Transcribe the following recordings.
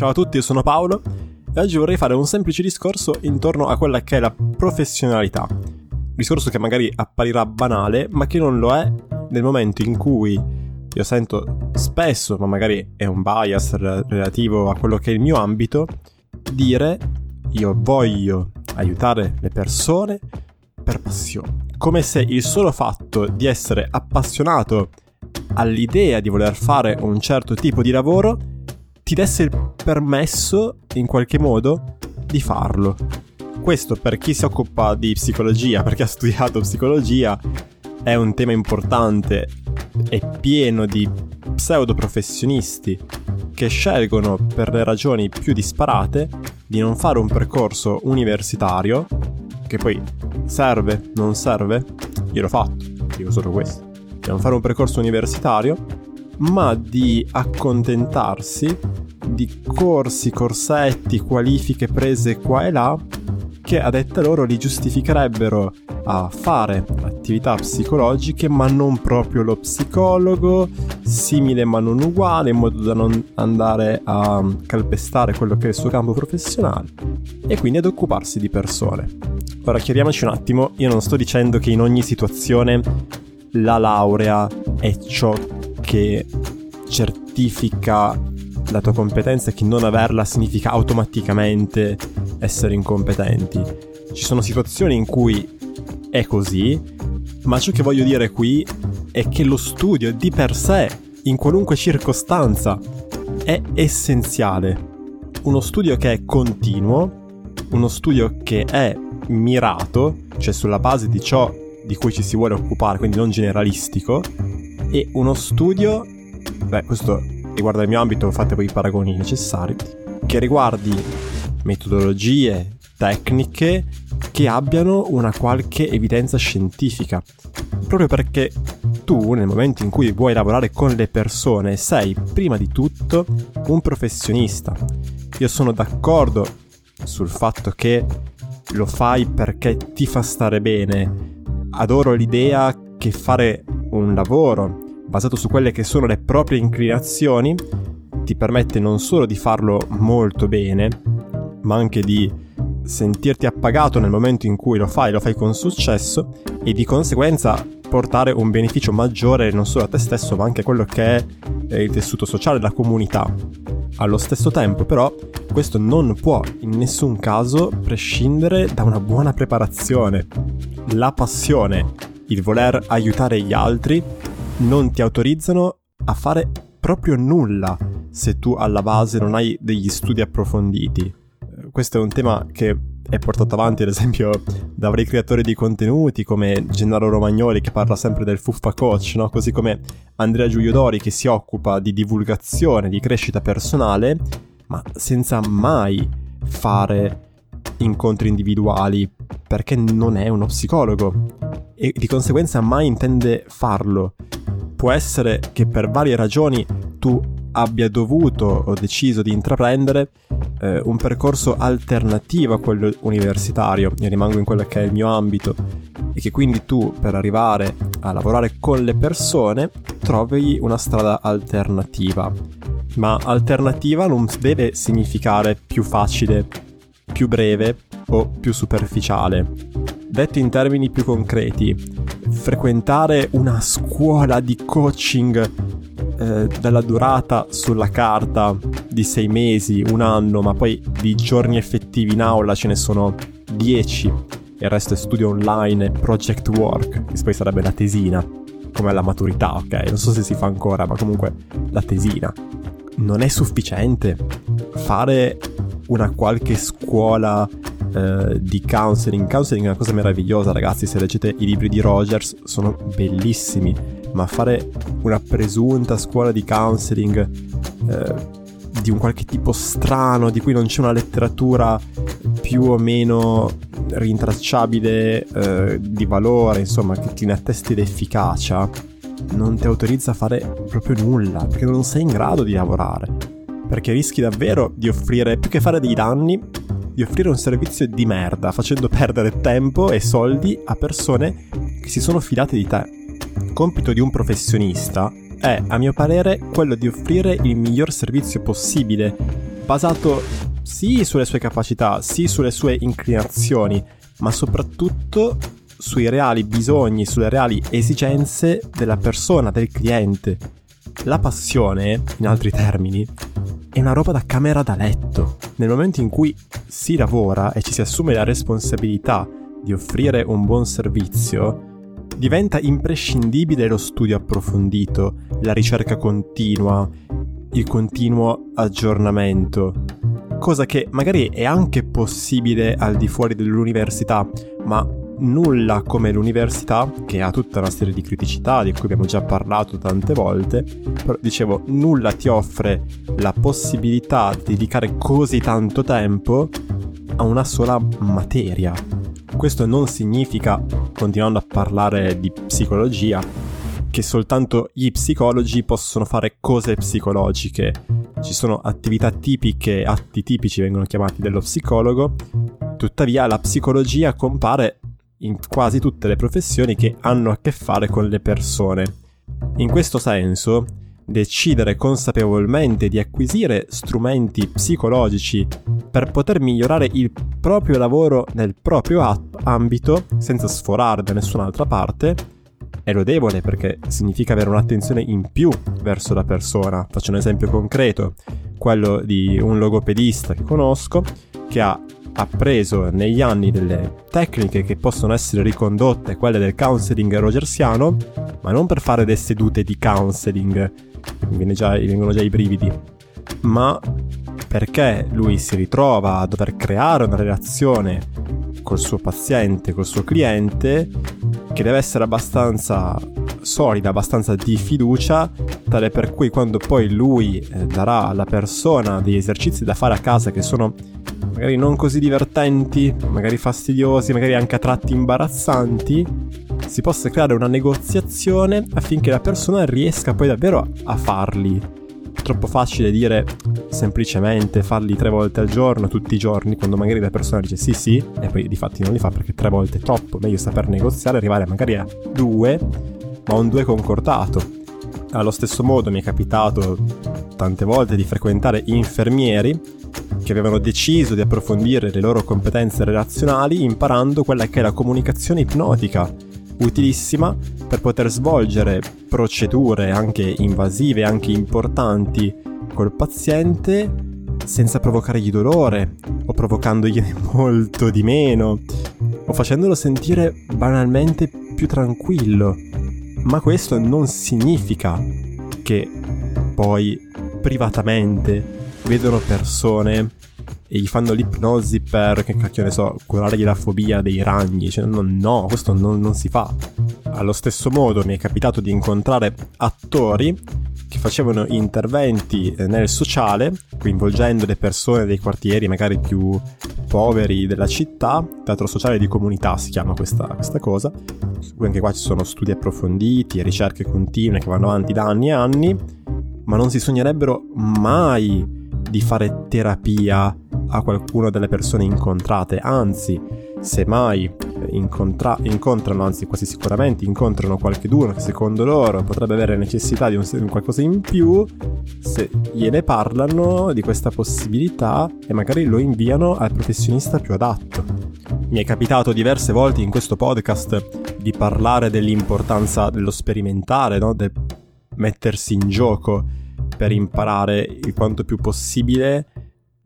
Ciao a tutti, io sono Paolo e oggi vorrei fare un semplice discorso intorno a quella che è la professionalità. Discorso che magari apparirà banale, ma che non lo è nel momento in cui io sento spesso, ma magari è un bias relativo a quello che è il mio ambito, dire io voglio aiutare le persone per passione. Come se il solo fatto di essere appassionato all'idea di voler fare un certo tipo di lavoro ti desse il permesso, in qualche modo, di farlo. Questo per chi si occupa di psicologia, perché ha studiato psicologia, è un tema importante. E pieno di pseudo professionisti che scelgono per le ragioni più disparate di non fare un percorso universitario, che poi serve, non serve, io l'ho fatto, dico solo questo, di non fare un percorso universitario, ma di accontentarsi di corsi, corsetti, qualifiche prese qua e là che a detta loro li giustificherebbero a fare attività psicologiche ma non proprio lo psicologo, simile ma non uguale, in modo da non andare a calpestare quello che è il suo campo professionale e quindi ad occuparsi di persone. Ora chiariamoci un attimo, io non sto dicendo che in ogni situazione la laurea è ciò che certifica la tua competenza e che non averla significa automaticamente essere incompetenti. Ci sono situazioni in cui è così, ma ciò che voglio dire qui è che lo studio di per sé, in qualunque circostanza, è essenziale. Uno studio che è continuo, uno studio che è mirato, cioè sulla base di ciò di cui ci si vuole occupare, quindi non generalistico, e uno studio, beh, questo riguarda il mio ambito, fate poi i paragoni necessari, che riguardi metodologie, tecniche che abbiano una qualche evidenza scientifica. Proprio perché tu, nel momento in cui vuoi lavorare con le persone, sei prima di tutto un professionista. Io sono d'accordo sul fatto che lo fai perché ti fa stare bene. Adoro l'idea che fare un lavoro basato su quelle che sono le proprie inclinazioni, ti permette non solo di farlo molto bene, ma anche di sentirti appagato nel momento in cui lo fai, lo fai con successo e di conseguenza portare un beneficio maggiore non solo a te stesso ma anche a quello che è eh, il tessuto sociale, la comunità. Allo stesso tempo però questo non può in nessun caso prescindere da una buona preparazione. La passione, il voler aiutare gli altri non ti autorizzano a fare proprio nulla se tu alla base non hai degli studi approfonditi. Eh, questo è un tema che è portato avanti ad esempio da vari creatori di contenuti come Gennaro Romagnoli che parla sempre del fuffa coach, no? così come Andrea Giuliodori che si occupa di divulgazione, di crescita personale, ma senza mai fare incontri individuali perché non è uno psicologo e di conseguenza mai intende farlo può essere che per varie ragioni tu abbia dovuto o deciso di intraprendere eh, un percorso alternativo a quello universitario, io rimango in quello che è il mio ambito, e che quindi tu per arrivare a lavorare con le persone trovi una strada alternativa. Ma alternativa non deve significare più facile, più breve o più superficiale. Detto in termini più concreti, frequentare una scuola di coaching eh, dalla durata sulla carta di sei mesi, un anno, ma poi di giorni effettivi in aula ce ne sono dieci. Il resto è studio online e project work, che poi sarebbe la tesina, come la maturità, ok? Non so se si fa ancora, ma comunque la tesina. Non è sufficiente fare una qualche scuola eh, di counseling. Counseling è una cosa meravigliosa, ragazzi. Se leggete i libri di Rogers, sono bellissimi. Ma fare una presunta scuola di counseling eh, di un qualche tipo strano, di cui non c'è una letteratura più o meno rintracciabile eh, di valore, insomma, che ti ne attesti l'efficacia, non ti autorizza a fare proprio nulla, perché non sei in grado di lavorare. Perché rischi davvero di offrire, più che fare dei danni, di offrire un servizio di merda, facendo perdere tempo e soldi a persone che si sono fidate di te. Compito di un professionista è, a mio parere, quello di offrire il miglior servizio possibile basato sì sulle sue capacità, sì sulle sue inclinazioni, ma soprattutto sui reali bisogni, sulle reali esigenze della persona, del cliente. La passione, in altri termini, è una roba da camera da letto. Nel momento in cui si lavora e ci si assume la responsabilità di offrire un buon servizio, diventa imprescindibile lo studio approfondito, la ricerca continua, il continuo aggiornamento, cosa che magari è anche possibile al di fuori dell'università, ma nulla come l'università, che ha tutta una serie di criticità di cui abbiamo già parlato tante volte, però dicevo, nulla ti offre la possibilità di dedicare così tanto tempo a una sola materia. Questo non significa, continuando a parlare di psicologia, che soltanto gli psicologi possono fare cose psicologiche. Ci sono attività tipiche, atti tipici vengono chiamati dello psicologo, tuttavia la psicologia compare in quasi tutte le professioni che hanno a che fare con le persone. In questo senso, decidere consapevolmente di acquisire strumenti psicologici per poter migliorare il proprio lavoro nel proprio ambito senza sforare da nessun'altra parte è lodevole perché significa avere un'attenzione in più verso la persona. Faccio un esempio concreto, quello di un logopedista che conosco che ha appreso negli anni delle tecniche che possono essere ricondotte quelle del counseling rogersiano, ma non per fare delle sedute di counseling, mi già, vengono già i brividi, ma perché lui si ritrova a dover creare una relazione col suo paziente, col suo cliente, che deve essere abbastanza solida, abbastanza di fiducia, tale per cui quando poi lui eh, darà alla persona degli esercizi da fare a casa che sono magari non così divertenti, magari fastidiosi, magari anche a tratti imbarazzanti, si possa creare una negoziazione affinché la persona riesca poi davvero a farli troppo facile dire semplicemente farli tre volte al giorno, tutti i giorni, quando magari la persona dice sì sì, e poi di fatti non li fa perché tre volte è troppo, meglio saper negoziare, arrivare magari a due, ma un due concordato. Allo stesso modo mi è capitato tante volte di frequentare infermieri che avevano deciso di approfondire le loro competenze relazionali imparando quella che è la comunicazione ipnotica, utilissima per poter svolgere procedure anche invasive, anche importanti col paziente senza provocargli dolore o provocandogli molto di meno o facendolo sentire banalmente più tranquillo. Ma questo non significa che poi privatamente vedono persone e gli fanno l'ipnosi per, che cacchio ne so, curargli la fobia dei ragni. Cioè, no, no questo non, non si fa. Allo stesso modo mi è capitato di incontrare attori che facevano interventi nel sociale, coinvolgendo le persone dei quartieri magari più poveri della città, teatro sociale di comunità si chiama questa, questa cosa. Anche qua ci sono studi approfonditi e ricerche continue che vanno avanti da anni e anni, ma non si sognerebbero mai di fare terapia a qualcuno delle persone incontrate, anzi, se mai eh, incontra- incontrano, anzi quasi sicuramente incontrano qualcuno che secondo loro potrebbe avere necessità di un, un qualcosa in più, se gliene parlano di questa possibilità e magari lo inviano al professionista più adatto. Mi è capitato diverse volte in questo podcast di parlare dell'importanza dello sperimentare, no? del mettersi in gioco per imparare il quanto più possibile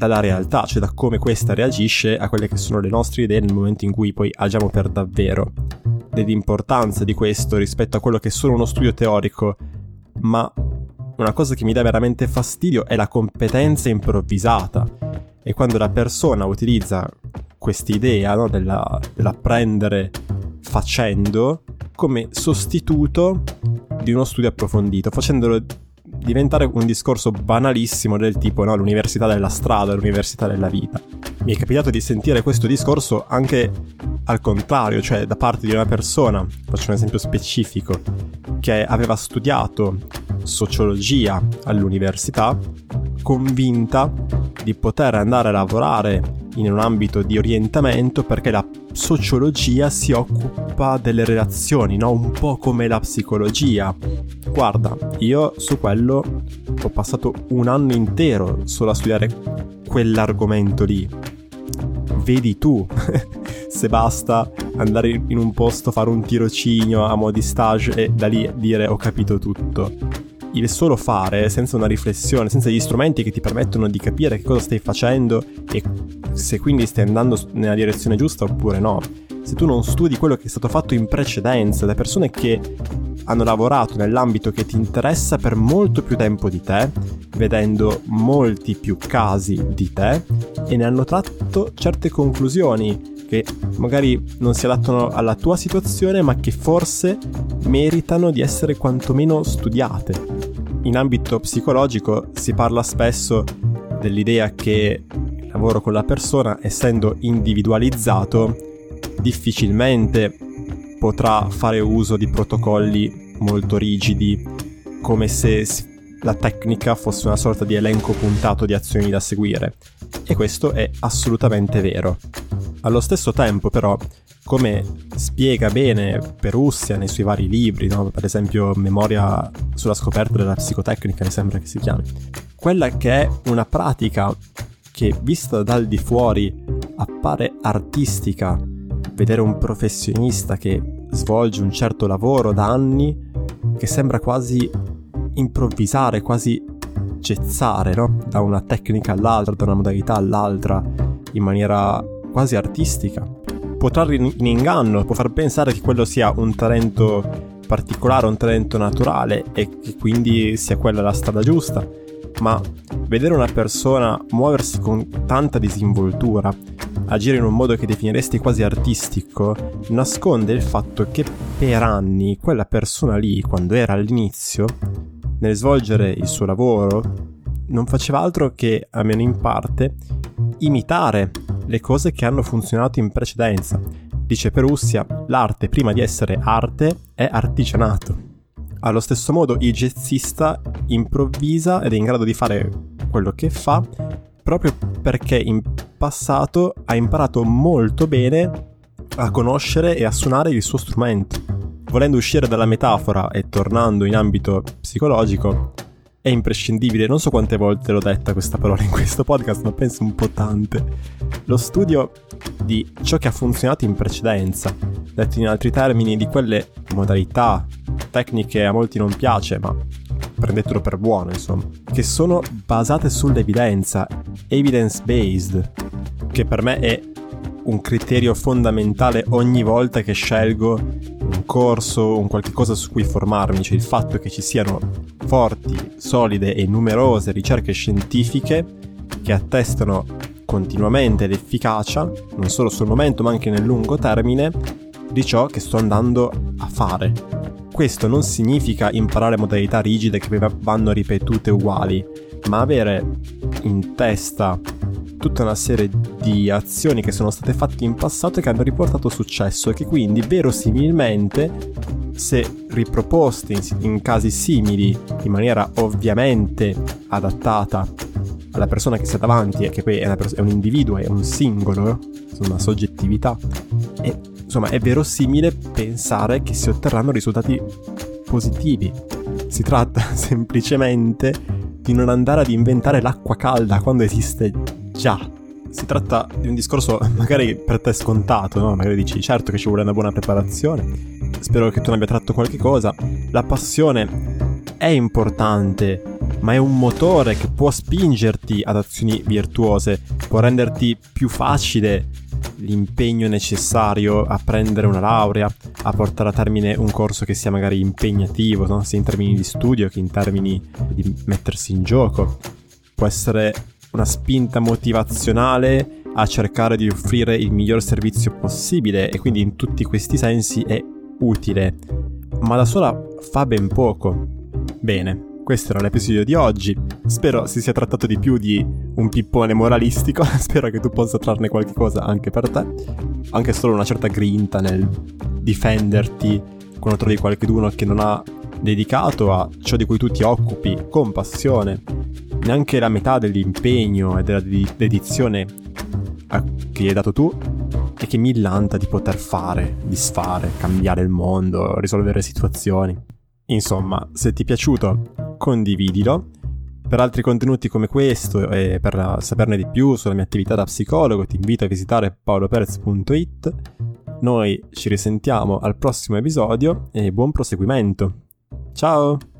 dalla realtà, cioè da come questa reagisce a quelle che sono le nostre idee nel momento in cui poi agiamo per davvero. Dell'importanza di questo rispetto a quello che è solo uno studio teorico, ma una cosa che mi dà veramente fastidio è la competenza improvvisata. E quando la persona utilizza quest'idea no, della, dell'apprendere facendo come sostituto di uno studio approfondito, facendolo diventare un discorso banalissimo del tipo no, l'università della strada, l'università della vita. Mi è capitato di sentire questo discorso anche al contrario, cioè da parte di una persona, faccio un esempio specifico, che aveva studiato sociologia all'università, convinta di poter andare a lavorare in un ambito di orientamento perché la sociologia si occupa delle relazioni, no? Un po' come la psicologia. Guarda, io su quello ho passato un anno intero solo a studiare quell'argomento lì. Vedi tu se basta andare in un posto, fare un tirocinio a mo' di stage e da lì dire ho capito tutto. Il solo fare, senza una riflessione, senza gli strumenti che ti permettono di capire che cosa stai facendo e se quindi stai andando nella direzione giusta oppure no. Se tu non studi quello che è stato fatto in precedenza da persone che hanno lavorato nell'ambito che ti interessa per molto più tempo di te, vedendo molti più casi di te e ne hanno tratto certe conclusioni che magari non si adattano alla tua situazione ma che forse meritano di essere quantomeno studiate. In ambito psicologico si parla spesso dell'idea che lavoro con la persona, essendo individualizzato, difficilmente potrà fare uso di protocolli molto rigidi, come se la tecnica fosse una sorta di elenco puntato di azioni da seguire. E questo è assolutamente vero. Allo stesso tempo, però, come spiega bene Perussia nei suoi vari libri, no? per esempio Memoria sulla scoperta della psicotecnica, mi sembra che si chiami, quella che è una pratica che vista dal di fuori appare artistica vedere un professionista che svolge un certo lavoro da anni che sembra quasi improvvisare, quasi gezzare, no? Da una tecnica all'altra, da una modalità all'altra, in maniera quasi artistica. Può trarre in inganno, può far pensare che quello sia un talento particolare, un talento naturale e che quindi sia quella la strada giusta. Ma vedere una persona muoversi con tanta disinvoltura, agire in un modo che definiresti quasi artistico, nasconde il fatto che per anni quella persona lì, quando era all'inizio, nel svolgere il suo lavoro, non faceva altro che, almeno in parte, imitare le cose che hanno funzionato in precedenza. Dice Perussia, l'arte prima di essere arte è artigianato. Allo stesso modo il jazzista improvvisa ed è in grado di fare quello che fa proprio perché in passato ha imparato molto bene a conoscere e a suonare il suo strumento. Volendo uscire dalla metafora e tornando in ambito psicologico, è imprescindibile, non so quante volte l'ho detta questa parola in questo podcast, ma penso un po' tante. Lo studio di ciò che ha funzionato in precedenza, detto in altri termini, di quelle modalità, tecniche a molti non piace, ma prendetelo per buono, insomma, che sono basate sull'evidenza, evidence based, che per me è un criterio fondamentale ogni volta che scelgo un corso, un qualche cosa su cui formarmi, cioè il fatto che ci siano forti, solide e numerose ricerche scientifiche che attestano continuamente l'efficacia, non solo sul momento ma anche nel lungo termine, di ciò che sto andando a fare. Questo non significa imparare modalità rigide che vanno ripetute uguali, ma avere in testa tutta una serie di azioni che sono state fatte in passato e che hanno riportato successo e che quindi verosimilmente se riproposte in, in casi simili in maniera ovviamente adattata alla persona che sia davanti e che poi è, pers- è un individuo, è un singolo, una soggettività, e, insomma è verosimile pensare che si otterranno risultati positivi. Si tratta semplicemente di non andare ad inventare l'acqua calda quando esiste già. Si tratta di un discorso magari per te scontato, no? Magari dici certo che ci vuole una buona preparazione. Spero che tu ne abbia tratto qualche cosa. La passione è importante, ma è un motore che può spingerti ad azioni virtuose, può renderti più facile l'impegno necessario a prendere una laurea, a portare a termine un corso che sia magari impegnativo, no? sia in termini di studio che in termini di mettersi in gioco. Può essere una spinta motivazionale a cercare di offrire il miglior servizio possibile e quindi in tutti questi sensi è utile, ma da sola fa ben poco. Bene, questo era l'episodio di oggi. Spero si sia trattato di più di un pippone moralistico. Spero che tu possa trarne qualche cosa anche per te. Anche solo una certa grinta nel difenderti quando trovi qualcuno che non ha dedicato a ciò di cui tu ti occupi con passione. Neanche la metà dell'impegno e della dedizione che gli hai dato tu e che millanta di poter fare, disfare, cambiare il mondo, risolvere situazioni. Insomma, se ti è piaciuto, condividilo Per altri contenuti come questo e per saperne di più sulla mia attività da psicologo ti invito a visitare paoloperez.it. Noi ci risentiamo al prossimo episodio e buon proseguimento. Ciao!